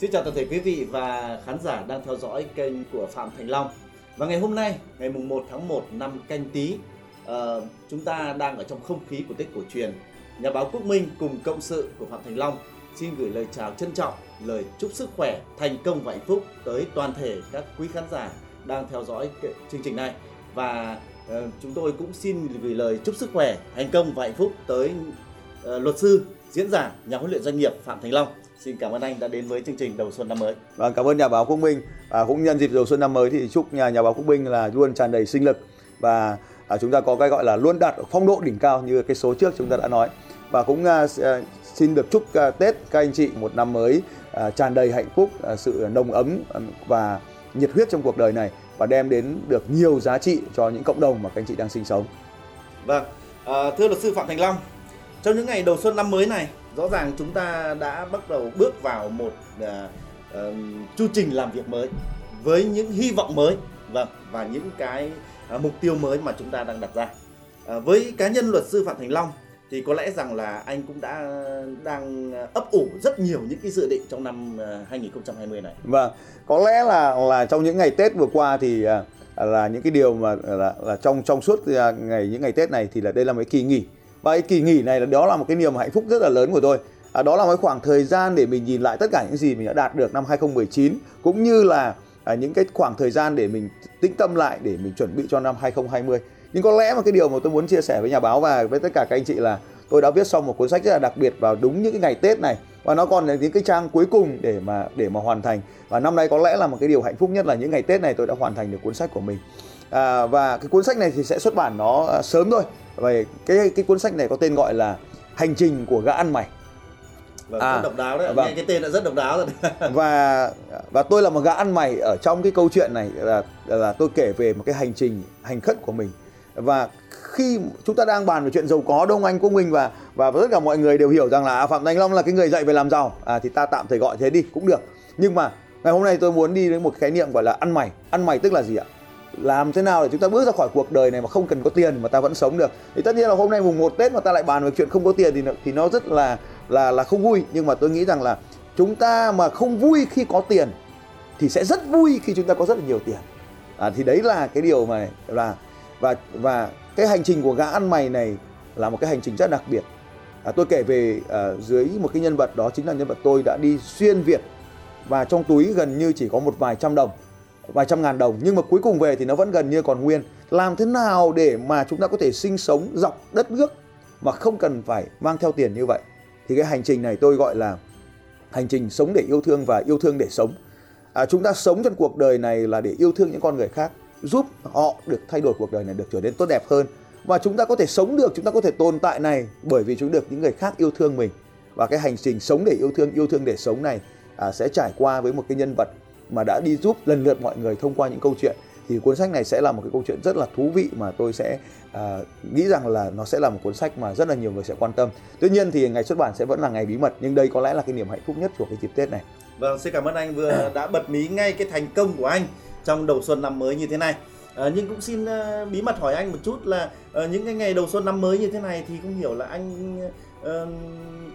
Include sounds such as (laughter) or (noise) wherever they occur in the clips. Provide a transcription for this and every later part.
Xin chào toàn thể quý vị và khán giả đang theo dõi kênh của Phạm Thành Long. Và ngày hôm nay, ngày mùng 1 tháng 1 năm canh tí, uh, chúng ta đang ở trong không khí của Tết cổ truyền. Nhà báo Quốc Minh cùng cộng sự của Phạm Thành Long xin gửi lời chào trân trọng, lời chúc sức khỏe, thành công và hạnh phúc tới toàn thể các quý khán giả đang theo dõi chương trình này. Và uh, chúng tôi cũng xin gửi lời chúc sức khỏe, thành công và hạnh phúc tới uh, luật sư, diễn giả, nhà huấn luyện doanh nghiệp Phạm Thành Long. Xin cảm ơn anh đã đến với chương trình đầu xuân năm mới. Vâng, cảm ơn nhà báo Quốc Minh. Và cũng nhân dịp đầu xuân năm mới thì chúc nhà nhà báo Quốc Minh là luôn tràn đầy sinh lực và à, chúng ta có cái gọi là luôn đạt phong độ đỉnh cao như cái số trước chúng ta đã nói. Và cũng à, à, xin được chúc à, Tết các anh chị một năm mới à, tràn đầy hạnh phúc, à, sự nồng ấm à, và nhiệt huyết trong cuộc đời này và đem đến được nhiều giá trị cho những cộng đồng mà các anh chị đang sinh sống. Vâng, à, thưa luật sư Phạm Thành Long, trong những ngày đầu xuân năm mới này rõ ràng chúng ta đã bắt đầu bước vào một uh, uh, chu trình làm việc mới với những hy vọng mới và và những cái uh, mục tiêu mới mà chúng ta đang đặt ra uh, với cá nhân luật sư phạm thành long thì có lẽ rằng là anh cũng đã đang ấp ủ rất nhiều những cái dự định trong năm 2020 này. Vâng, có lẽ là là trong những ngày Tết vừa qua thì là những cái điều mà là, là trong trong suốt ngày những ngày Tết này thì là đây là mấy kỳ nghỉ và cái kỳ nghỉ này là đó là một cái niềm hạnh phúc rất là lớn của tôi. À, đó là một khoảng thời gian để mình nhìn lại tất cả những gì mình đã đạt được năm 2019 cũng như là à, những cái khoảng thời gian để mình tĩnh tâm lại để mình chuẩn bị cho năm 2020 nhưng có lẽ một cái điều mà tôi muốn chia sẻ với nhà báo và với tất cả các anh chị là tôi đã viết xong một cuốn sách rất là đặc biệt vào đúng những cái ngày Tết này. Và nó còn là những cái trang cuối cùng để mà để mà hoàn thành. Và năm nay có lẽ là một cái điều hạnh phúc nhất là những ngày Tết này tôi đã hoàn thành được cuốn sách của mình. À, và cái cuốn sách này thì sẽ xuất bản nó à, sớm thôi về cái cái cuốn sách này có tên gọi là hành trình của gã ăn mày. Vâng, à, rất độc đáo đấy, vâng. nghe cái tên đã rất độc đáo rồi. (laughs) và và tôi là một gã ăn mày ở trong cái câu chuyện này là là tôi kể về một cái hành trình hành khất của mình. Và khi chúng ta đang bàn về chuyện giàu có đông anh quốc minh? Và và tất cả mọi người đều hiểu rằng là à, phạm thành long là cái người dạy về làm giàu. À, thì ta tạm thời gọi thế đi cũng được. Nhưng mà ngày hôm nay tôi muốn đi đến một khái niệm gọi là ăn mày. Ăn mày tức là gì ạ làm thế nào để chúng ta bước ra khỏi cuộc đời này mà không cần có tiền mà ta vẫn sống được? Thì tất nhiên là hôm nay mùng 1 Tết mà ta lại bàn về chuyện không có tiền thì thì nó rất là là là không vui. Nhưng mà tôi nghĩ rằng là chúng ta mà không vui khi có tiền thì sẽ rất vui khi chúng ta có rất là nhiều tiền. À, thì đấy là cái điều mà là và và cái hành trình của gã ăn mày này là một cái hành trình rất đặc biệt. À, tôi kể về à, dưới một cái nhân vật đó chính là nhân vật tôi đã đi xuyên việt và trong túi gần như chỉ có một vài trăm đồng vài trăm ngàn đồng. Nhưng mà cuối cùng về thì nó vẫn gần như còn nguyên. Làm thế nào để mà chúng ta có thể sinh sống dọc đất nước mà không cần phải mang theo tiền như vậy? Thì cái hành trình này tôi gọi là hành trình sống để yêu thương và yêu thương để sống. À, chúng ta sống trong cuộc đời này là để yêu thương những con người khác giúp họ được thay đổi cuộc đời này được trở nên tốt đẹp hơn. Và chúng ta có thể sống được chúng ta có thể tồn tại này bởi vì chúng được những người khác yêu thương mình. Và cái hành trình sống để yêu thương yêu thương để sống này à, sẽ trải qua với một cái nhân vật mà đã đi giúp lần lượt mọi người thông qua những câu chuyện thì cuốn sách này sẽ là một cái câu chuyện rất là thú vị mà tôi sẽ uh, nghĩ rằng là nó sẽ là một cuốn sách mà rất là nhiều người sẽ quan tâm. Tuy nhiên thì ngày xuất bản sẽ vẫn là ngày bí mật nhưng đây có lẽ là cái niềm hạnh phúc nhất của cái dịp Tết này. Vâng, xin cảm ơn anh vừa (coughs) đã bật mí ngay cái thành công của anh trong đầu xuân năm mới như thế này. À, nhưng cũng xin uh, bí mật hỏi anh một chút là uh, những cái ngày đầu xuân năm mới như thế này thì không hiểu là anh uh,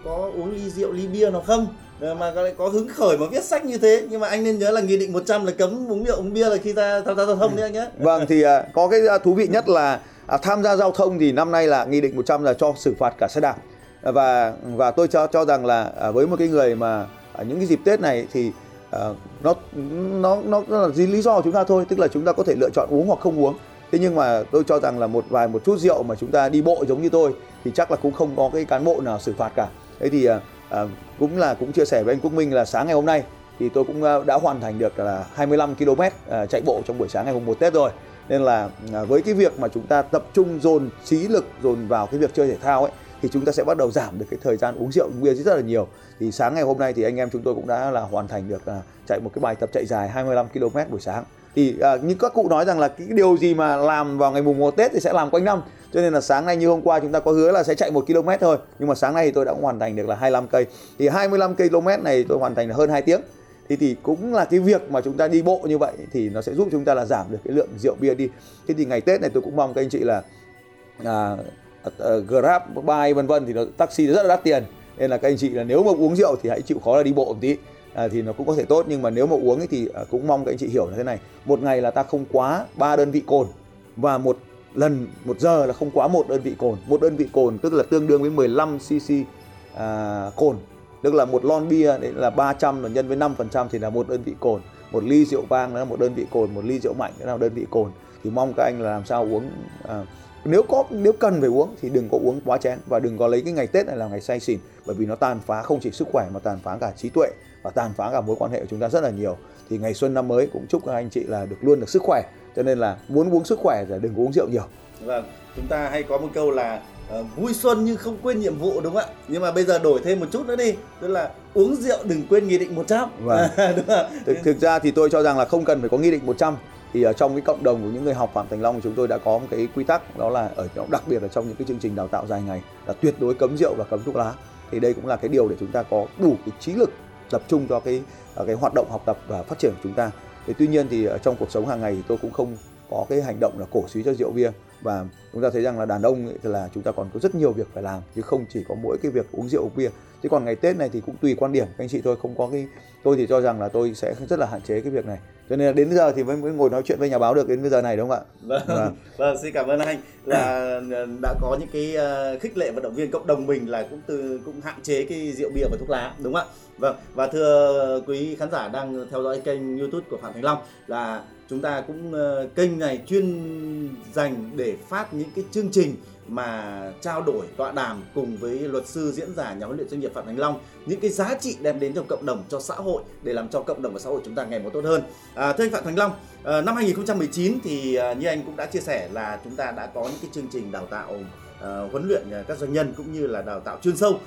có uống ly rượu ly bia nào không Ờ, mà có, có hứng khởi mà viết sách như thế nhưng mà anh nên nhớ là nghị định 100 là cấm uống rượu uống bia là khi ta tham gia giao thông đấy anh nhé. (laughs) Vâng thì uh, có cái uh, thú vị nhất là uh, tham gia giao thông thì năm nay là nghị định 100 là cho xử phạt cả xe đạp. Và và tôi cho cho rằng là uh, với một cái người mà ở những cái dịp Tết này thì uh, nó, nó nó là gì lý do của chúng ta thôi tức là chúng ta có thể lựa chọn uống hoặc không uống. Thế nhưng mà tôi cho rằng là một vài một chút rượu mà chúng ta đi bộ giống như tôi thì chắc là cũng không có cái cán bộ nào xử phạt cả. Thế thì uh, à, cũng là cũng chia sẻ với anh Quốc Minh là sáng ngày hôm nay thì tôi cũng à, đã hoàn thành được là 25 km à, chạy bộ trong buổi sáng ngày mùng 1 Tết rồi. Nên là à, với cái việc mà chúng ta tập trung dồn trí lực dồn vào cái việc chơi thể thao ấy thì chúng ta sẽ bắt đầu giảm được cái thời gian uống rượu uống bia rất là nhiều. Thì sáng ngày hôm nay thì anh em chúng tôi cũng đã là hoàn thành được chạy một cái bài tập chạy dài 25 km buổi sáng thì uh, như các cụ nói rằng là cái điều gì mà làm vào ngày mùng 1 Tết thì sẽ làm quanh năm. Cho nên là sáng nay như hôm qua chúng ta có hứa là sẽ chạy 1 km thôi. Nhưng mà sáng nay thì tôi đã hoàn thành được là 25 cây. Thì 25 km này tôi hoàn thành là hơn 2 tiếng. Thì thì cũng là cái việc mà chúng ta đi bộ như vậy thì nó sẽ giúp chúng ta là giảm được cái lượng rượu bia đi. Thế thì ngày Tết này tôi cũng mong các anh chị là à, uh, Grab, Bike vân vân thì nó taxi nó rất là đắt tiền. Nên là các anh chị là nếu mà uống rượu thì hãy chịu khó là đi bộ một tí à, thì nó cũng có thể tốt nhưng mà nếu mà uống ấy thì à, cũng mong các anh chị hiểu như thế này. Một ngày là ta không quá ba đơn vị cồn và một lần một giờ là không quá một đơn vị cồn. Một đơn vị cồn tức là tương đương với 15 cc à, cồn. Tức là một lon bia đấy là 300 là nhân với 5% thì là một đơn vị cồn. Một ly rượu vang là một đơn vị cồn một ly rượu mạnh là một đơn vị cồn. Thì mong các anh là làm sao uống à, nếu có nếu cần phải uống thì đừng có uống quá chén và đừng có lấy cái ngày Tết này là ngày say xỉn bởi vì nó tàn phá không chỉ sức khỏe mà tàn phá cả trí tuệ và tàn phá cả mối quan hệ của chúng ta rất là nhiều. Thì ngày xuân năm mới cũng chúc các anh chị là được luôn được sức khỏe cho nên là muốn uống sức khỏe thì đừng uống rượu nhiều. Vâng chúng ta hay có một câu là uh, vui xuân nhưng không quên nhiệm vụ đúng không ạ? Nhưng mà bây giờ đổi thêm một chút nữa đi tức là uống rượu đừng quên nghị định 100 vâng. (laughs) đúng không? Thực, thực ra thì tôi cho rằng là không cần phải có nghị định 100 thì ở trong cái cộng đồng của những người học Phạm Thành Long, chúng tôi đã có một cái quy tắc, đó là ở đặc biệt là trong những cái chương trình đào tạo dài ngày là tuyệt đối cấm rượu và cấm thuốc lá. Thì đây cũng là cái điều để chúng ta có đủ cái trí lực tập trung cho cái ờ, cái hoạt động học tập và phát triển của chúng ta. Thì tuy nhiên thì ở trong cuộc sống hàng ngày thì tôi cũng không có cái hành động là cổ suý cho rượu bia. Và chúng ta thấy rằng là đàn ông thì là chúng ta còn có rất nhiều việc phải làm, chứ không chỉ có mỗi cái việc uống rượu, uống bia chứ còn ngày tết này thì cũng tùy quan điểm các anh chị tôi không có cái tôi thì cho rằng là tôi sẽ rất là hạn chế cái việc này. Cho nên là đến giờ thì mới, mới ngồi nói chuyện với nhà báo được đến bây giờ này đúng không ạ? Vâng, vâng. (laughs) vâng xin cảm ơn anh. Là đã có những cái ờ, khích lệ vận động viên cộng đồng mình là cũng từ cũng hạn chế cái rượu bia và thuốc lá đúng không ạ? Vâng và thưa quý khán giả đang theo dõi kênh youtube của phạm thành long là chúng ta cũng uh, kênh này chuyên dành để phát những cái chương trình mà trao đổi tọa đàm cùng với luật sư diễn giả nhà huấn luyện doanh nghiệp Phạm Thành Long những cái giá trị đem đến cho cộng đồng cho xã hội để làm cho cộng đồng và xã hội chúng ta ngày một tốt hơn. À, thưa anh Phạm Thành Long, à, năm 2019 thì à, như anh cũng đã chia sẻ là chúng ta đã có những cái chương trình đào tạo uh, huấn luyện các doanh nhân cũng như là đào tạo chuyên sâu uh,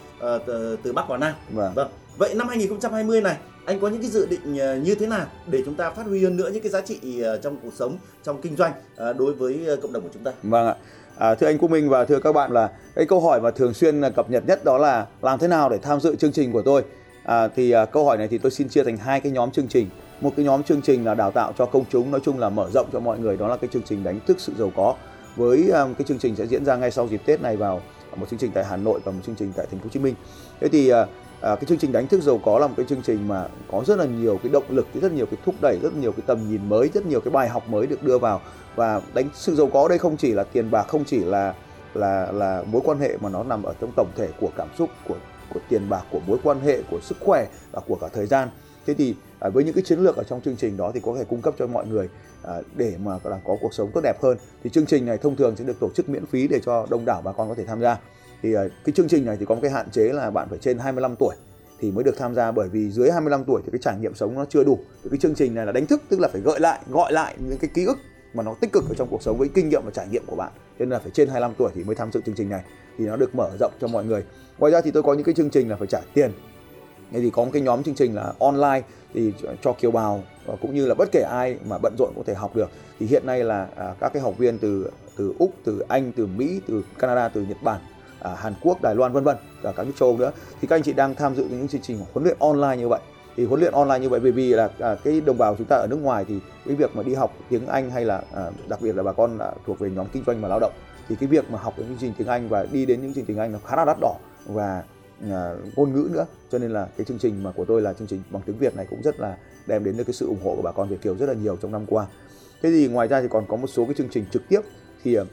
từ, từ Bắc vào Nam. Vâng. vâng. Vậy năm 2020 này anh có những cái dự định ờ, như thế nào để chúng ta phát huy hơn nữa những cái giá trị ờ, trong cuộc sống, trong kinh doanh ờ, đối với cộng đồng của chúng ta? Vâng ạ. À, thưa anh Quốc Minh và thưa các bạn là cái câu hỏi mà thường xuyên cập nhật nhất đó là làm thế nào để tham dự chương trình của tôi. À, thì à, câu hỏi này thì tôi xin chia thành hai cái nhóm chương trình. Một cái nhóm chương trình là đào tạo cho công chúng, nói chung là mở rộng cho mọi người đó là cái chương trình đánh thức sự giàu có. Với cái chương trình sẽ diễn ra ngay sau dịp Tết này vào một chương trình tại Hà Nội và một chương trình tại Thành phố Hồ Chí Minh. Thế thì à, à, cái chương trình đánh thức giàu có là một cái chương trình mà có rất là nhiều cái động lực, rất nhiều cái thúc đẩy, rất nhiều cái tầm nhìn mới, rất nhiều cái bài học mới được đưa vào. Và đánh sự giàu có đây không chỉ là tiền bạc không chỉ là là là mối quan hệ mà nó nằm ở trong tổng thể của cảm xúc của của tiền bạc của mối quan hệ của sức khỏe và của cả thời gian. Thế thì à, với những cái chiến lược ở trong chương trình đó thì có thể cung cấp cho mọi người à, để mà là có cuộc sống tốt đẹp hơn. Thì chương trình này thông thường sẽ được tổ chức miễn phí để cho đông đảo bà con có thể tham gia thì ờ, cái chương trình này thì có một cái hạn chế là bạn phải trên 25 tuổi thì mới được tham gia bởi vì dưới 25 tuổi thì cái trải nghiệm sống nó chưa đủ. Thì cái chương trình này là đánh thức, tức là phải gợi lại, gọi lại những cái ký ức mà nó tích cực ở trong cuộc sống với kinh nghiệm và trải nghiệm của bạn. Nên là phải trên 25 tuổi thì mới tham dự chương trình này, thì nó được mở rộng cho mọi người. Ngoài ra thì tôi có những cái chương trình là phải trả tiền. Thì có một cái nhóm chương trình là online thì cho kiều bào và cũng như là bất kể ai mà bận rộn có thể học được. Thì hiện nay là à, các cái học viên từ từ úc, từ anh, từ mỹ, từ canada, từ nhật bản à, hàn quốc đài loan vân vân cả các nước châu nữa. Thì các anh chị đang tham dự những chương trình huấn luyện online như vậy. Thì huấn luyện online như vậy bởi vì là à, cái đồng bào chúng ta ở nước ngoài thì cái việc mà đi học tiếng Anh hay là à, đặc biệt là bà con à, thuộc về nhóm kinh doanh và lao động thì cái việc mà học những chương trình tiếng Anh và đi đến những chương trình Anh nó khá là đắt đỏ và à, ngôn ngữ nữa. Cho nên là cái chương trình mà của tôi là chương trình bằng tiếng Việt này cũng rất là đem đến được cái sự ủng hộ của bà con Việt kiều rất là nhiều trong năm qua. Thế thì ngoài ra thì còn có một số cái chương trình trực tiếp thì à,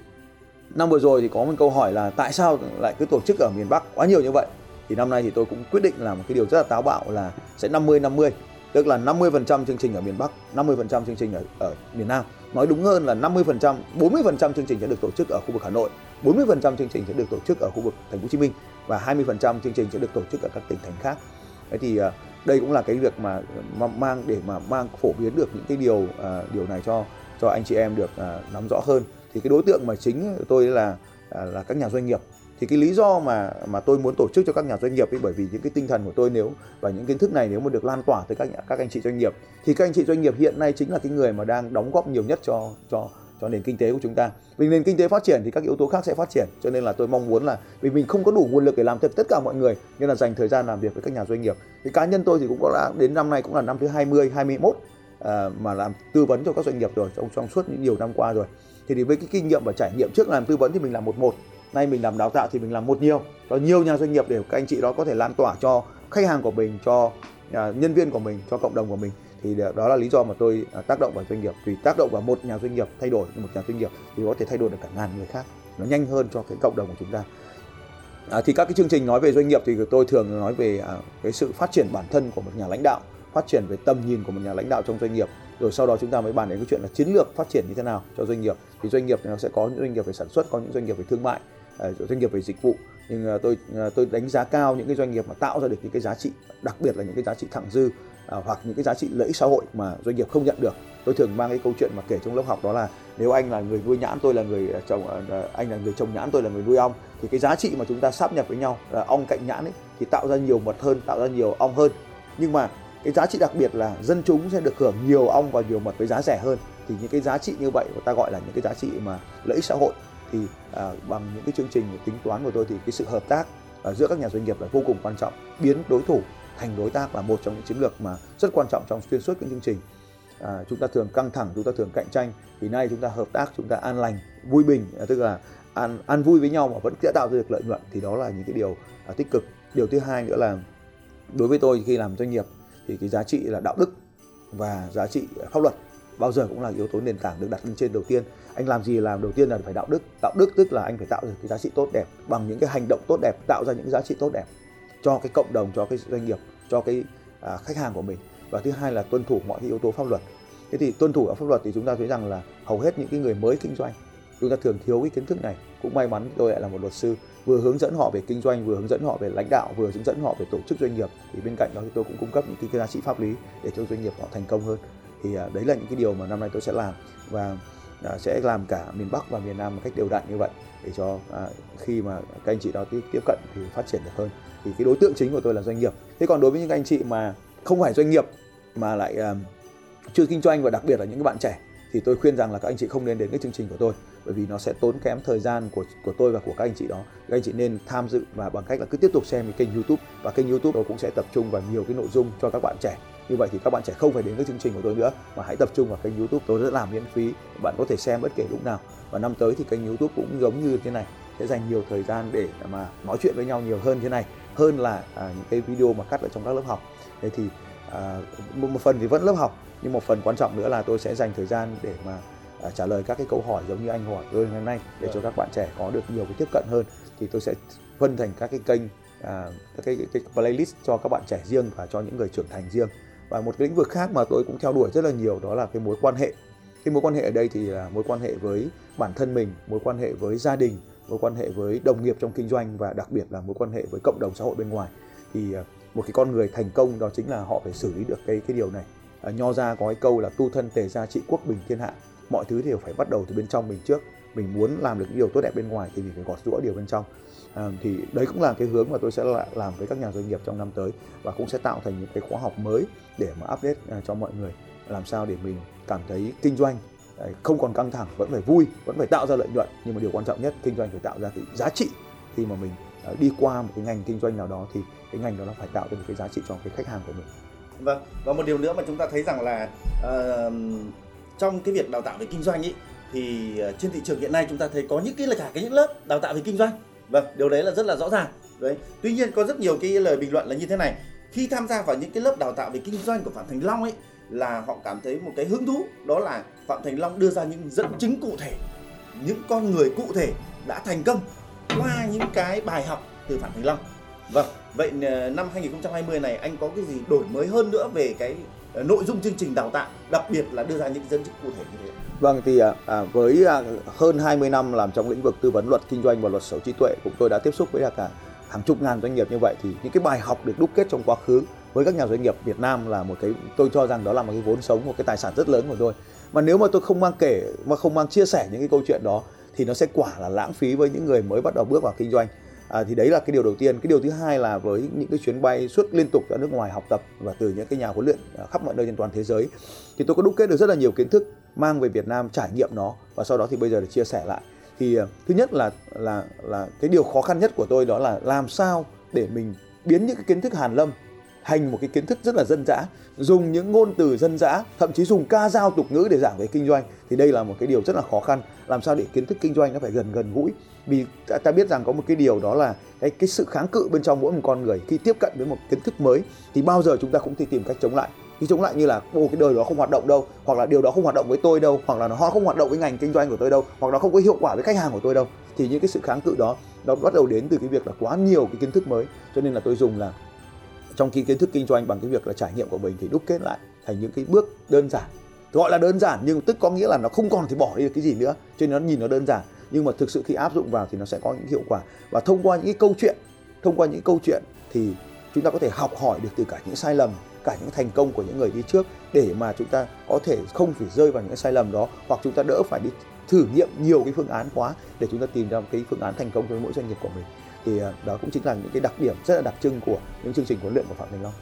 năm vừa rồi thì có một câu hỏi là tại sao lại cứ tổ chức ở miền Bắc quá nhiều như vậy thì năm nay thì tôi cũng quyết định làm một cái điều rất là táo bạo là sẽ 50 50 tức là 50% chương trình ở miền Bắc, 50% chương trình ở, ở miền Nam. Nói đúng hơn là 50%, 40% chương trình sẽ được tổ chức ở khu vực Hà Nội, 40% chương trình sẽ được tổ chức ở khu vực Thành phố Hồ Chí Minh và 20% chương trình sẽ được tổ chức ở các tỉnh thành khác. Thế thì ờ, đây cũng là cái việc ờ, mà mang để mà mang phổ biến được những cái điều ờ, điều này cho cho anh chị em được nắm rõ hơn. Thì cái đối tượng mà chính tôi là à, là các nhà doanh nghiệp. Thì cái lý do mà mà tôi muốn tổ chức cho các nhà doanh nghiệp ấy bởi vì những cái tinh thần của tôi nếu và những kiến thức này nếu mà được lan tỏa tới các các anh chị doanh nghiệp thì các anh chị doanh nghiệp hiện nay chính là cái người mà đang đóng góp nhiều nhất cho cho cho nền kinh tế của chúng ta. Vì nền kinh tế phát triển thì các yếu tố khác sẽ phát triển cho nên là tôi mong muốn là vì mình không có đủ nguồn lực để làm việc tất cả mọi người nên là dành thời gian làm việc với các nhà doanh nghiệp. Thì cá nhân tôi thì cũng có đã đến năm nay cũng là năm thứ 20 21 à, mà làm tư vấn cho các doanh nghiệp rồi trong trong suốt những nhiều năm qua rồi thì, với cái kinh nghiệm và trải nghiệm trước làm tư vấn thì mình làm một một. Nay mình làm đào tạo thì mình làm một nhiều. Cho nhiều nhà doanh nghiệp để các anh chị đó có thể lan tỏa cho khách hàng của mình cho à, nhân viên của mình cho cộng đồng của mình. Thì đó là lý do mà tôi à, tác động vào doanh nghiệp. Vì tác động vào một nhà doanh nghiệp thay đổi một nhà doanh nghiệp thì có thể thay đổi được cả ngàn người khác. Nó nhanh hơn cho cái cộng đồng của chúng ta. À, thì các cái chương trình nói về doanh nghiệp thì tôi thường nói về à, cái sự phát triển bản thân của một nhà lãnh đạo phát triển về tầm nhìn của một nhà lãnh đạo trong doanh nghiệp. Rồi sau đó chúng ta mới bàn đến cái chuyện là chiến lược phát triển như thế nào cho doanh nghiệp. Thì doanh nghiệp thì nó sẽ có những doanh nghiệp về sản xuất có những doanh nghiệp về thương mại ờ, doanh nghiệp về dịch vụ. Nhưng ờ, tôi ờ, tôi đánh giá cao những cái doanh nghiệp mà tạo ra được những cái giá trị đặc biệt là những cái giá trị thẳng dư à, hoặc những cái giá trị lợi ích xã hội mà doanh nghiệp không nhận được. Tôi thường mang cái câu chuyện mà kể trong lớp học đó là nếu anh là người nuôi nhãn tôi là người trồng anh là người trồng nhãn tôi là người nuôi ong thì cái giá trị mà chúng ta sáp nhập với nhau là ong cạnh nhãn ấy thì tạo ra nhiều mật hơn tạo ra nhiều ong hơn. Nhưng mà cái giá trị đặc biệt là dân chúng sẽ được hưởng nhiều ong và nhiều mật với giá rẻ hơn. Thì những cái giá trị như vậy người ta gọi là những cái giá trị mà lợi ích xã hội. Thì à, bằng những cái chương trình tính toán của tôi thì cái sự hợp tác ở giữa các nhà doanh nghiệp là vô cùng quan trọng. Biến đối thủ thành đối tác là một trong những chiến lược mà rất quan trọng trong xuyên suốt những chương trình. À, chúng ta thường căng thẳng chúng ta thường cạnh tranh. Thì nay chúng ta hợp tác chúng ta an lành vui bình à, tức là ăn ăn vui với nhau mà vẫn sẽ tạo ra được lợi nhuận. Thì đó là những cái điều à, tích cực. Điều thứ hai nữa là đối với tôi khi làm doanh nghiệp thì cái giá trị là đạo đức và giá trị pháp luật bao giờ cũng là yếu tố nền tảng được đặt lên trên đầu tiên. Anh làm gì làm đầu tiên là phải đạo đức. Đạo đức tức là anh phải tạo ra cái giá trị tốt đẹp bằng những cái hành động tốt đẹp tạo ra những giá trị tốt đẹp cho cái cộng đồng cho cái doanh nghiệp cho cái à, khách hàng của mình. Và thứ hai là tuân thủ mọi cái yếu tố pháp luật. Thế thì tuân thủ ở pháp luật thì chúng ta thấy rằng là hầu hết những cái người mới kinh doanh chúng ta thường thiếu cái kiến thức này. Cũng may mắn tôi lại là một luật sư vừa hướng dẫn họ về kinh doanh vừa hướng dẫn họ về lãnh đạo vừa hướng dẫn họ về tổ chức doanh nghiệp. Thì bên cạnh đó thì tôi cũng cung cấp những cái, giá trị pháp lý để cho doanh nghiệp họ thành công hơn. Thì à, đấy là những cái điều mà năm nay tôi sẽ làm và à, sẽ làm cả miền Bắc và miền Nam một cách đều đặn như vậy để cho à, khi mà các anh chị đó tiếp, cận thì phát triển được hơn. Thì cái đối tượng chính của tôi là doanh nghiệp. Thế còn đối với những anh chị mà không phải doanh nghiệp mà lại à, chưa kinh doanh và đặc biệt là những cái bạn trẻ thì tôi khuyên rằng là các anh chị không nên đến cái chương trình của tôi bởi vì nó sẽ tốn kém thời gian của của tôi và của các anh chị đó. Các anh chị nên tham dự và bằng cách là cứ tiếp tục xem cái kênh youtube và kênh youtube tôi cũng sẽ tập trung vào nhiều cái nội dung cho các bạn trẻ. Như vậy thì các bạn trẻ không phải đến cái chương trình của tôi nữa mà hãy tập trung vào kênh youtube. Tôi sẽ làm miễn phí bạn có thể xem bất kể lúc nào. Và năm tới thì kênh youtube cũng giống như thế này sẽ dành nhiều thời gian để mà nói chuyện với nhau nhiều hơn thế này. Hơn là à, những cái video mà cắt ở trong các lớp học. Thế thì à, một, một phần thì vẫn lớp học nhưng một phần quan trọng nữa là tôi sẽ dành thời gian để mà à, trả lời các cái câu hỏi giống như anh hỏi tôi hôm nay để cho các bạn trẻ có được nhiều cái tiếp cận hơn. Thì tôi sẽ phân thành các cái kênh à, các cái, cái, cái playlist cho các bạn trẻ riêng và cho những người trưởng thành riêng. Và một cái lĩnh vực khác mà tôi cũng theo đuổi rất là nhiều đó là cái mối quan hệ. Cái mối quan hệ ở đây thì là mối quan hệ với bản thân mình mối quan hệ với gia đình mối quan hệ với đồng nghiệp trong kinh doanh và đặc biệt là mối quan hệ với cộng đồng xã hội bên ngoài. Thì à, một cái con người thành công đó chính là họ phải xử lý được cái cái điều này à, nho ra có cái câu là tu thân tề gia trị quốc bình thiên hạ. Mọi thứ đều phải bắt đầu từ bên trong mình trước. Mình muốn làm được những điều tốt đẹp bên ngoài thì mình phải gọt rũa điều bên trong. À, thì đấy cũng là cái hướng mà tôi sẽ làm với các nhà doanh nghiệp trong năm tới và cũng sẽ tạo thành những cái khóa học mới để mà update à, cho mọi người làm sao để mình cảm thấy kinh doanh à, không còn căng thẳng vẫn phải vui vẫn phải tạo ra lợi nhuận. Nhưng mà điều quan trọng nhất kinh doanh phải tạo ra cái giá trị. Khi mà mình à, đi qua một cái ngành kinh doanh nào đó thì cái ngành đó nó phải tạo ra một cái giá trị cho cái khách hàng của mình vâng và một điều nữa mà chúng ta thấy rằng là uh, trong cái việc đào tạo về kinh doanh ấy thì ờ, trên thị trường hiện nay chúng ta thấy có những cái là cả cái những lớp đào tạo về kinh doanh. Vâng điều đấy là rất là rõ ràng. Đấy tuy nhiên có rất nhiều cái lời bình luận là như thế này. Khi tham gia vào những cái lớp đào tạo về kinh doanh của phạm thành long ấy là họ cảm thấy một cái hứng thú đó là Phạm Thành Long đưa ra những dẫn chứng cụ thể những con người cụ thể đã thành công qua những cái bài học từ Phạm Thành Long. Vâng, vậy ờ, năm 2020 này anh có cái gì đổi mới hơn nữa về cái ờ, nội dung chương trình đào tạo, đặc biệt là đưa ra những dẫn chức cụ thể như thế? Vâng thì ờ, à, với à, hơn 20 năm làm trong lĩnh vực tư vấn luật kinh doanh và luật sở trí tuệ cũng tôi đã tiếp xúc với cả hàng chục ngàn doanh nghiệp như vậy thì những cái bài học được đúc kết trong quá khứ với các nhà doanh nghiệp Việt Nam là một cái tôi cho rằng đó là một cái vốn sống một cái tài sản rất lớn của tôi mà nếu mà tôi không mang kể mà không mang chia sẻ những cái câu chuyện đó thì nó sẽ quả là lãng phí với những người mới bắt đầu bước vào kinh doanh à, thì đấy là cái điều đầu tiên. Cái điều thứ hai là với những cái chuyến bay suốt liên tục ra nước ngoài học tập và từ những cái nhà huấn luyện à, khắp mọi nơi trên toàn thế giới thì tôi có đúc kết được rất là nhiều kiến thức mang về Việt Nam trải nghiệm nó và sau đó thì bây giờ để chia sẻ lại. Thì uh, thứ nhất là là là cái điều khó khăn nhất của tôi đó là làm sao để mình biến những cái kiến thức hàn lâm thành một cái kiến thức rất là dân dã dùng những ngôn từ dân dã thậm chí dùng ca dao tục ngữ để giảng về kinh doanh. Thì đây là một cái điều rất là khó khăn. Làm sao để kiến thức kinh doanh nó phải gần gần gũi? Vì ta, ta biết rằng có một cái điều đó là cái cái sự kháng cự bên trong mỗi một con người khi tiếp cận với một kiến thức mới thì bao giờ chúng ta cũng thì tìm cách chống lại. Khi chống lại như là ô cái đời đó không hoạt động đâu hoặc là điều đó không hoạt động với tôi đâu hoặc là nó không hoạt động với ngành kinh doanh của tôi đâu hoặc nó không có hiệu quả với khách hàng của tôi đâu. Thì những cái sự kháng cự đó nó bắt đầu đến từ cái việc là quá nhiều cái kiến thức mới. Cho nên là tôi dùng là trong khi kiến thức kinh doanh bằng cái việc là trải nghiệm của mình thì đúc kết lại thành những cái bước đơn giản. Gọi là đơn giản nhưng tức có nghĩa là nó không còn thì bỏ đi được cái gì nữa. Cho nên nó nhìn nó đơn giản nhưng mà thực sự khi áp dụng vào thì nó sẽ có những hiệu quả và thông qua những cái câu chuyện thông qua những câu chuyện thì chúng ta có thể học hỏi được từ cả những sai lầm cả những thành công của những người đi trước để mà chúng ta có thể không phải rơi vào những sai lầm đó hoặc chúng ta đỡ phải đi thử nghiệm nhiều cái phương án quá để chúng ta tìm ra một cái phương án thành công cho mỗi doanh nghiệp của mình thì à, đó cũng chính là những cái đặc điểm rất là đặc trưng của những chương trình huấn luyện của Phạm Thành Long.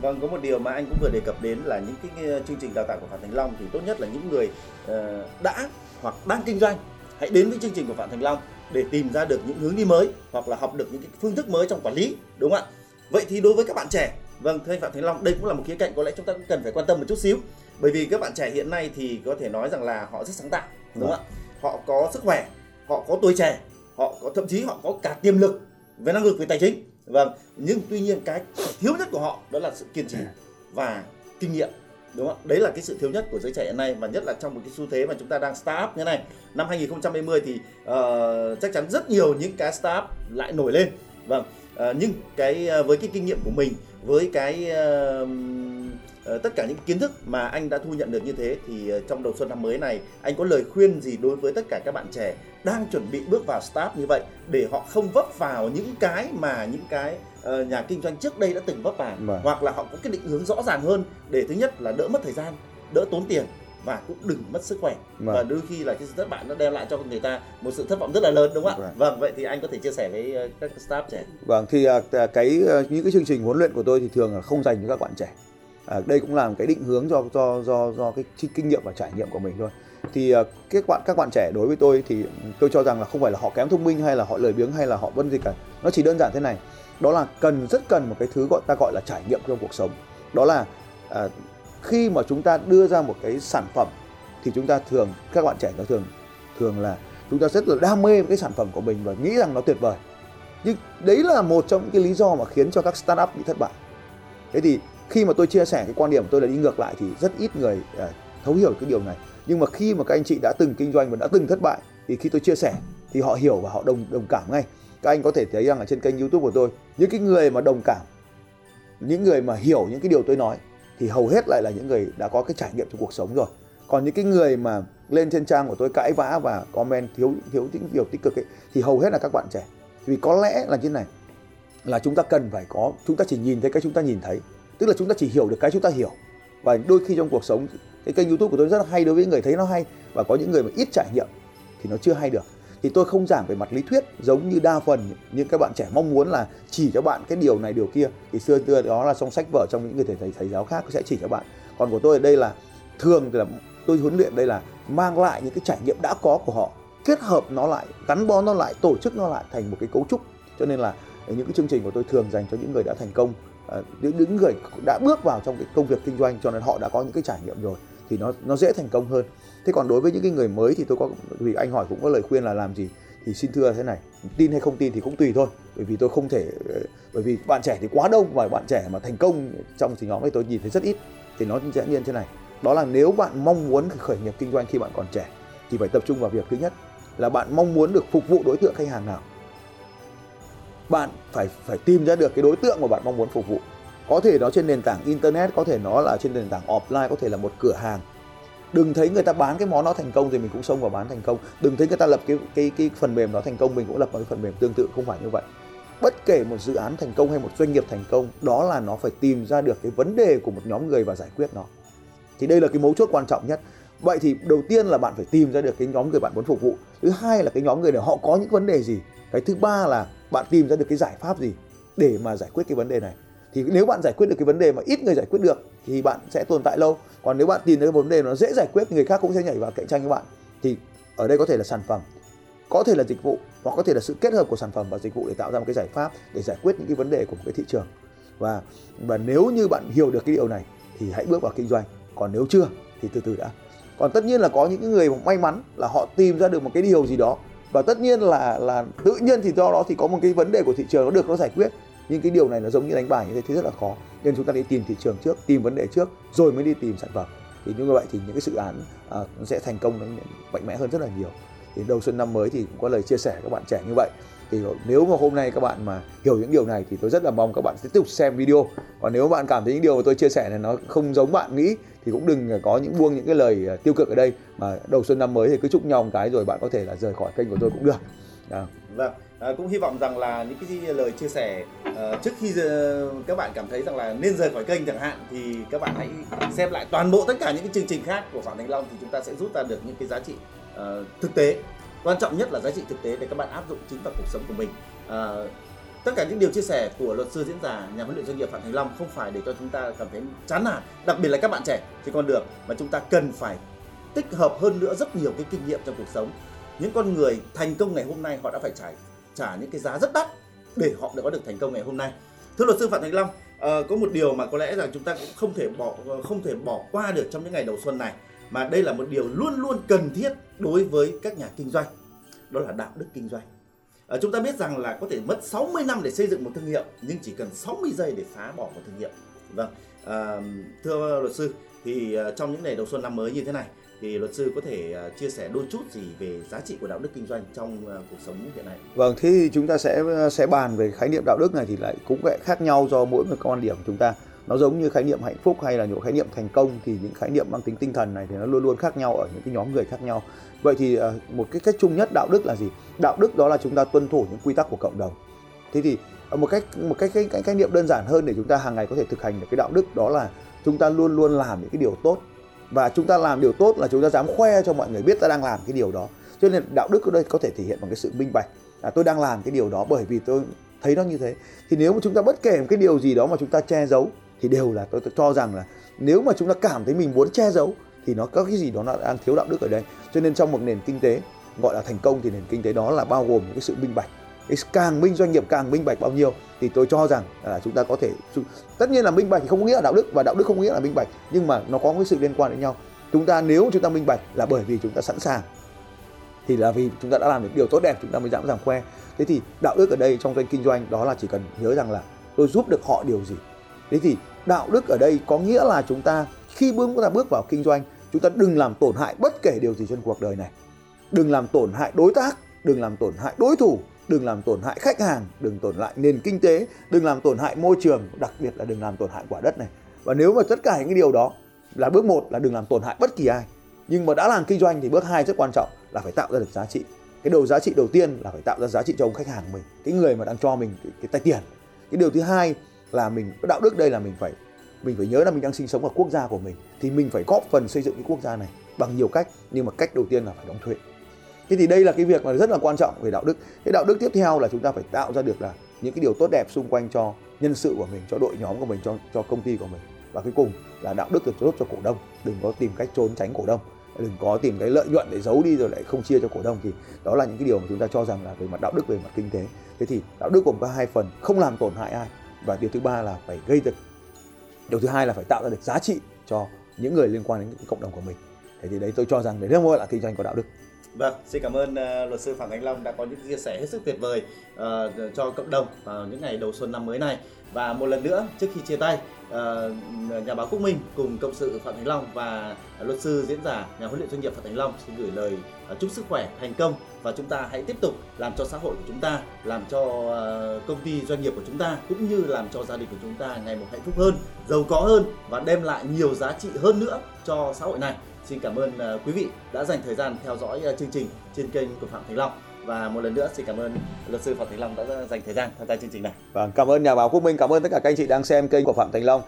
Vâng, có một điều mà anh cũng vừa đề cập đến là những cái chương trình đào tạo của Phạm Thành Long thì tốt nhất là những người ờ, đã hoặc đang kinh doanh hãy đến với chương trình của Phạm Thành Long để tìm ra được những hướng đi mới hoặc là học được những cái phương thức mới trong quản lý, đúng không ạ? Vậy thì đối với các bạn trẻ, vâng thưa anh Phạm Thành Long, đây cũng là một khía cạnh có lẽ chúng ta cũng cần phải quan tâm một chút xíu. Bởi vì các bạn trẻ hiện nay thì có thể nói rằng là họ rất sáng tạo, đúng không ạ? Họ có sức khỏe, họ có tuổi trẻ, họ có thậm chí họ có cả tiềm lực về năng lực về tài chính vâng nhưng tuy nhiên cái thiếu nhất của họ đó là sự kiên trì và kinh nghiệm đúng không? Đấy là cái sự thiếu nhất của giới trẻ hiện nay và nhất là trong một cái xu thế mà chúng ta đang start up như này. Năm 2020 thì uh, chắc chắn rất nhiều những cái start up lại nổi lên. Vâng uh, nhưng cái uh, với cái kinh nghiệm của mình với cái uh, uh, tất cả những kiến thức mà anh đã thu nhận được như thế thì uh, trong đầu xuân năm mới này anh có lời khuyên gì đối với tất cả các bạn trẻ đang chuẩn bị bước vào start như vậy để họ không vấp vào những cái mà những cái nhà kinh doanh trước đây đã từng vấp vào Vâng. hoặc là họ có cái định hướng rõ ràng hơn để thứ nhất là đỡ mất thời gian đỡ tốn tiền và cũng đừng mất sức khỏe Vâng. và đôi khi là cái sự thất bại nó đem lại cho người ta một sự thất vọng rất là lớn đúng không ạ Vâng. vâng vậy thì anh có thể chia sẻ với ờ, các staff trẻ Vâng thì à, cái những cái chương trình huấn luyện của tôi thì thường là không dành cho các bạn trẻ. À, đây cũng là một cái định hướng do do do do cái kinh nghiệm và trải nghiệm của mình thôi. Thì ờ, các bạn các bạn trẻ đối với tôi thì tôi cho rằng là không phải là họ kém thông minh hay là họ lười biếng hay là họ vân gì cả. Nó chỉ đơn giản thế này. Đó là cần rất cần một cái thứ gọi ta gọi là trải nghiệm trong cuộc sống. Đó là à, khi mà chúng ta đưa ra một cái sản phẩm thì chúng ta thường các bạn trẻ nó thường thường là chúng ta rất là đam mê với cái sản phẩm của mình và nghĩ rằng nó tuyệt vời nhưng đấy là một trong những cái lý do mà khiến cho các startup bị thất bại thế thì khi mà tôi chia sẻ cái quan điểm của tôi là đi ngược lại thì rất ít người à, thấu hiểu cái điều này nhưng mà khi mà các anh chị đã từng kinh doanh và đã từng thất bại thì khi tôi chia sẻ thì họ hiểu và họ đồng đồng cảm ngay. Các anh có thể thấy rằng ở trên kênh youtube của tôi những cái người mà đồng cảm những người mà hiểu những cái điều tôi nói thì hầu hết lại là những người đã có cái trải nghiệm trong cuộc sống rồi. Còn những cái người mà lên trên trang của tôi cãi vã và comment thiếu thiếu những điều tích cực ấy, thì hầu hết là các bạn trẻ. Vì có lẽ là như này là chúng ta cần phải có chúng ta chỉ nhìn thấy cái chúng ta nhìn thấy tức là chúng ta chỉ hiểu được cái chúng ta hiểu và đôi khi trong cuộc sống cái kênh youtube của tôi rất là hay đối với người thấy nó hay và có những người mà ít trải nghiệm thì nó chưa hay được. Thì tôi không giảng về mặt lý thuyết giống như đa phần những các bạn trẻ mong muốn là chỉ cho bạn cái điều này điều kia. Thì xưa xưa đó là trong sách vở trong những người thầy thầy, thầy giáo khác sẽ chỉ cho bạn. Còn của tôi ở đây là thường là tôi huấn luyện đây là mang lại những cái trải nghiệm đã có của họ kết hợp nó lại gắn bó nó lại tổ chức nó lại thành một cái cấu trúc. Cho nên là những cái chương trình của tôi thường dành cho những người đã thành công. Ờ, những những người đã bước vào trong cái công việc kinh doanh cho nên họ đã có những cái trải nghiệm rồi thì nó nó dễ thành công hơn. Thế còn đối với những cái người mới thì tôi có, vì anh hỏi cũng có lời khuyên là làm gì thì xin thưa thế này, tin hay không tin thì cũng tùy thôi, bởi vì tôi không thể ờ, bởi vì bạn trẻ thì quá đông và bạn trẻ mà thành công trong thì nhóm ấy tôi nhìn thấy rất ít, thì nó sẽ nhiên thế này. Đó là nếu bạn mong muốn khởi nghiệp kinh doanh khi bạn còn trẻ, thì phải tập trung vào việc thứ nhất là bạn mong muốn được phục vụ đối tượng khách hàng nào bạn phải phải tìm ra được cái đối tượng mà bạn mong muốn phục vụ. Có thể nó trên nền tảng internet, có thể nó là trên nền tảng offline, có thể là một cửa hàng. Đừng thấy người ta bán cái món nó thành công thì mình cũng xông vào bán thành công. Đừng thấy người ta lập cái cái cái phần mềm nó thành công, mình cũng lập một cái phần mềm tương tự, không phải như vậy. Bất kể một dự án thành công hay một doanh nghiệp thành công, đó là nó phải tìm ra được cái vấn đề của một nhóm người và giải quyết nó. Thì đây là cái mấu chốt quan trọng nhất. Vậy thì đầu tiên là bạn phải tìm ra được cái nhóm người bạn muốn phục vụ. Thứ hai là cái nhóm người này họ có những vấn đề gì? Cái thứ ba là bạn tìm ra được cái giải pháp gì để mà giải quyết cái vấn đề này? Thì nếu bạn giải quyết được cái vấn đề mà ít người giải quyết được, thì bạn sẽ tồn tại lâu. Còn nếu bạn tìm thấy vấn đề nó dễ giải quyết, người khác cũng sẽ nhảy vào cạnh tranh với bạn. Thì ở đây có thể là sản phẩm, có thể là dịch vụ, hoặc có thể là sự kết hợp của sản phẩm và dịch vụ để tạo ra một cái giải pháp để giải quyết những cái vấn đề của một cái thị trường. Và và nếu như bạn hiểu được cái điều này, thì hãy bước vào kinh doanh. Còn nếu chưa, thì từ từ đã. Còn tất nhiên là có những người may mắn là họ tìm ra được một cái điều gì đó và tất nhiên là là tự nhiên thì do đó thì có một cái vấn đề của thị trường nó được nó giải quyết. Nhưng cái điều này nó giống như đánh bài như thế thì rất là khó. Nên chúng ta đi tìm thị trường trước tìm vấn đề trước rồi mới đi tìm sản phẩm. Thì như vậy thì những cái dự án à, nó sẽ thành công nó mạnh mẽ hơn rất là nhiều. Thì đầu xuân năm mới thì cũng có lời chia sẻ các bạn trẻ như vậy. Thì nếu mà hôm nay các bạn mà hiểu những điều này thì tôi rất là mong các bạn sẽ tiếp tục xem video. Còn nếu bạn cảm thấy những điều mà tôi chia sẻ này nó không giống bạn nghĩ thì cũng đừng có những buông những cái lời à, tiêu cực ở đây. Mà đầu xuân năm mới thì cứ chúc nhau một cái rồi bạn có thể là rời khỏi kênh của tôi cũng được. À. vâng à, cũng hy vọng rằng là những cái lời chia sẻ uh, trước khi uh, các bạn cảm thấy rằng là nên rời khỏi kênh chẳng hạn thì các bạn hãy xem lại toàn bộ tất cả những cái chương trình khác của phạm thành long thì chúng ta sẽ rút ra được những cái giá trị uh, thực tế. Quan trọng nhất là giá trị thực tế để các bạn áp dụng chính vào cuộc sống của mình. Uh, tất cả những điều chia sẻ của luật sư diễn giả nhà huấn luyện doanh nghiệp phạm thành long không phải để cho chúng ta cảm thấy chán nản, đặc biệt là các bạn trẻ. Thì còn được, mà chúng ta cần phải tích hợp hơn nữa rất nhiều cái kinh nghiệm trong cuộc sống. Những con người thành công ngày hôm nay họ đã phải trả trả những cái giá rất đắt để họ đã có được thành công ngày hôm nay. Thưa luật sư phạm thành long ờ, có một điều mà có lẽ rằng chúng ta cũng không thể bỏ ờ, không thể bỏ qua được trong những ngày đầu xuân này, mà đây là một điều luôn luôn cần thiết đối với các nhà kinh doanh. Đó là đạo đức kinh doanh à, chúng ta biết rằng là có thể mất 60 năm để xây dựng một thương hiệu nhưng chỉ cần 60 giây để phá bỏ một thương hiệu. Vâng à, thưa luật sư thì ờ, trong những ngày đầu xuân năm mới như thế này thì luật sư có thể chia sẻ đôi chút gì về giá trị của đạo đức kinh doanh trong cuộc sống hiện nay? Vâng thế thì chúng ta sẽ sẽ bàn về khái niệm đạo đức này thì lại cũng lại khác nhau do mỗi một quan điểm của chúng ta nó giống như khái niệm hạnh phúc hay là những khái niệm thành công thì những khái niệm mang tính tinh thần này thì nó luôn luôn khác nhau ở những cái nhóm người khác nhau. Vậy thì ờ, một cái cách chung nhất đạo đức là gì? Đạo đức đó là chúng ta tuân thủ những quy tắc của cộng đồng. Thế thì ờ, một cách một cách cái, cái khái niệm đơn giản hơn để chúng ta hàng ngày có thể thực hành được cái đạo đức đó là chúng ta luôn luôn làm những cái điều tốt. Và chúng ta làm điều tốt là chúng ta dám khoe cho mọi người biết ta đang làm cái điều đó. Cho nên đạo đức ở đây có thể thể hiện bằng cái sự minh bạch là tôi đang làm cái điều đó bởi vì tôi thấy nó như thế. Thì nếu mà chúng ta bất kể một cái điều gì đó mà chúng ta che giấu thì đều là tôi, tôi cho rằng là nếu mà chúng ta cảm thấy mình muốn che giấu thì nó có cái gì đó nó đang thiếu đạo đức ở đây. Cho nên trong một nền kinh tế gọi là thành công thì nền kinh tế đó là bao gồm những cái sự minh bạch. Càng minh doanh nghiệp càng minh bạch bao nhiêu thì tôi cho rằng là chúng ta có thể tất nhiên là minh bạch thì không có nghĩa là đạo đức và đạo đức không nghĩa là minh bạch nhưng mà nó có cái sự liên quan đến nhau. Chúng ta nếu chúng ta minh bạch là bởi vì chúng ta sẵn sàng thì là vì chúng ta đã làm được điều tốt đẹp chúng ta mới dám dàng khoe. Thế thì đạo đức ở đây trong doanh kinh doanh đó là chỉ cần nhớ rằng là tôi giúp được họ điều gì. Thế thì đạo đức ở đây có nghĩa là chúng ta khi bước chúng ta bước vào kinh doanh chúng ta đừng làm tổn hại bất kể điều gì trên cuộc đời này. Đừng làm tổn hại đối tác đừng làm tổn hại đối thủ đừng làm tổn hại khách hàng đừng tổn hại nền kinh tế đừng làm tổn hại môi trường đặc biệt là đừng làm tổn hại quả đất này. Và nếu mà tất cả những cái điều đó là bước một là đừng làm tổn hại bất kỳ ai. Nhưng mà đã làm kinh doanh thì bước hai rất quan trọng là phải tạo ra được giá trị. Cái đầu giá trị đầu tiên là phải tạo ra giá trị cho ông khách hàng mình cái người mà đang cho mình cái, cái tay tiền. Cái điều thứ hai là mình đạo đức đây là mình phải mình phải nhớ là mình đang sinh sống ở quốc gia của mình, thì mình phải góp phần xây dựng cái quốc gia này bằng nhiều cách, nhưng mà cách đầu tiên là phải đóng thuế. Thế thì đây là cái việc mà rất là quan trọng về đạo đức. Cái đạo đức tiếp theo là chúng ta phải tạo ra được là những cái điều tốt đẹp xung quanh cho nhân sự của mình, cho đội nhóm của mình, cho cho công ty của mình. Và cuối cùng là đạo đức được tốt cho cổ đông. Đừng có tìm cách trốn tránh cổ đông. Đừng có tìm cái lợi nhuận để giấu đi rồi lại không chia cho cổ đông, thì đó là những cái điều mà chúng ta cho rằng là về mặt đạo đức, về mặt kinh tế. Thế thì đạo đức gồm có hai phần, không làm tổn hại ai và điều thứ ba là phải gây được điều thứ hai là phải tạo ra được giá trị cho những người liên quan đến cộng đồng của mình. Thế thì đấy, tôi cho rằng đấy mới là kinh doanh có đạo đức. Vâng, xin cảm ơn uh, luật sư Phạm Khánh Long đã có những chia sẻ hết sức tuyệt vời uh, cho cộng đồng vào những ngày đầu xuân năm mới này. Và một lần nữa, trước khi chia tay, uh, nhà báo Quốc Minh cùng cộng sự Phạm Thành Long và luật sư diễn giả nhà huấn luyện doanh nghiệp Phạm Thành Long xin gửi lời uh, chúc sức khỏe, thành công và chúng ta hãy tiếp tục làm cho xã hội của chúng ta, làm cho uh, công ty doanh nghiệp của chúng ta cũng như làm cho gia đình của chúng ta ngày một hạnh phúc hơn, giàu có hơn và đem lại nhiều giá trị hơn nữa cho xã hội này. Xin cảm ơn à, quý vị đã dành thời gian theo dõi à, chương trình trên kênh của Phạm Thành Long và một lần nữa xin cảm ơn luật sư Phạm Thành Long đã dành thời gian tham gia chương trình này. Vâng, cảm ơn nhà báo Quốc Minh, cảm ơn tất cả các anh chị đang xem kênh của Phạm Thành Long.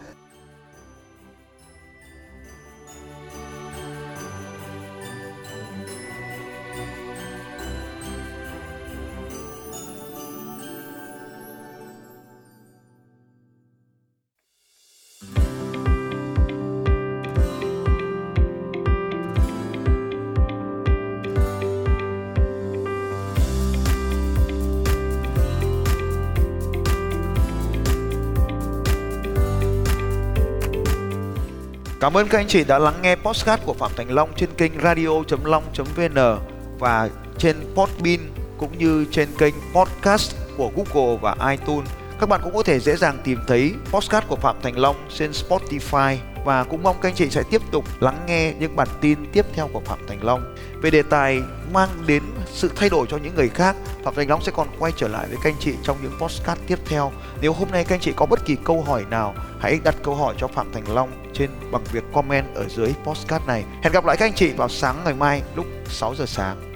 Cảm ơn các anh chị đã lắng nghe podcast của Phạm Thành Long trên kênh radio.long.vn và trên Podbean cũng như trên kênh podcast của Google và iTunes. Các bạn cũng có thể dễ dàng tìm thấy podcast của Phạm Thành Long trên Spotify và cũng mong các anh chị sẽ tiếp tục lắng nghe những bản tin tiếp theo của Phạm Thành Long. Về đề tài mang đến sự thay đổi cho những người khác, Phạm Thành Long sẽ còn quay trở lại với các anh chị trong những podcast tiếp theo. Nếu hôm nay các anh chị có bất kỳ câu hỏi nào, hãy đặt câu hỏi cho Phạm Thành Long trên bằng việc comment ở dưới podcast này. Hẹn gặp lại các anh chị vào sáng ngày mai lúc 6 giờ sáng.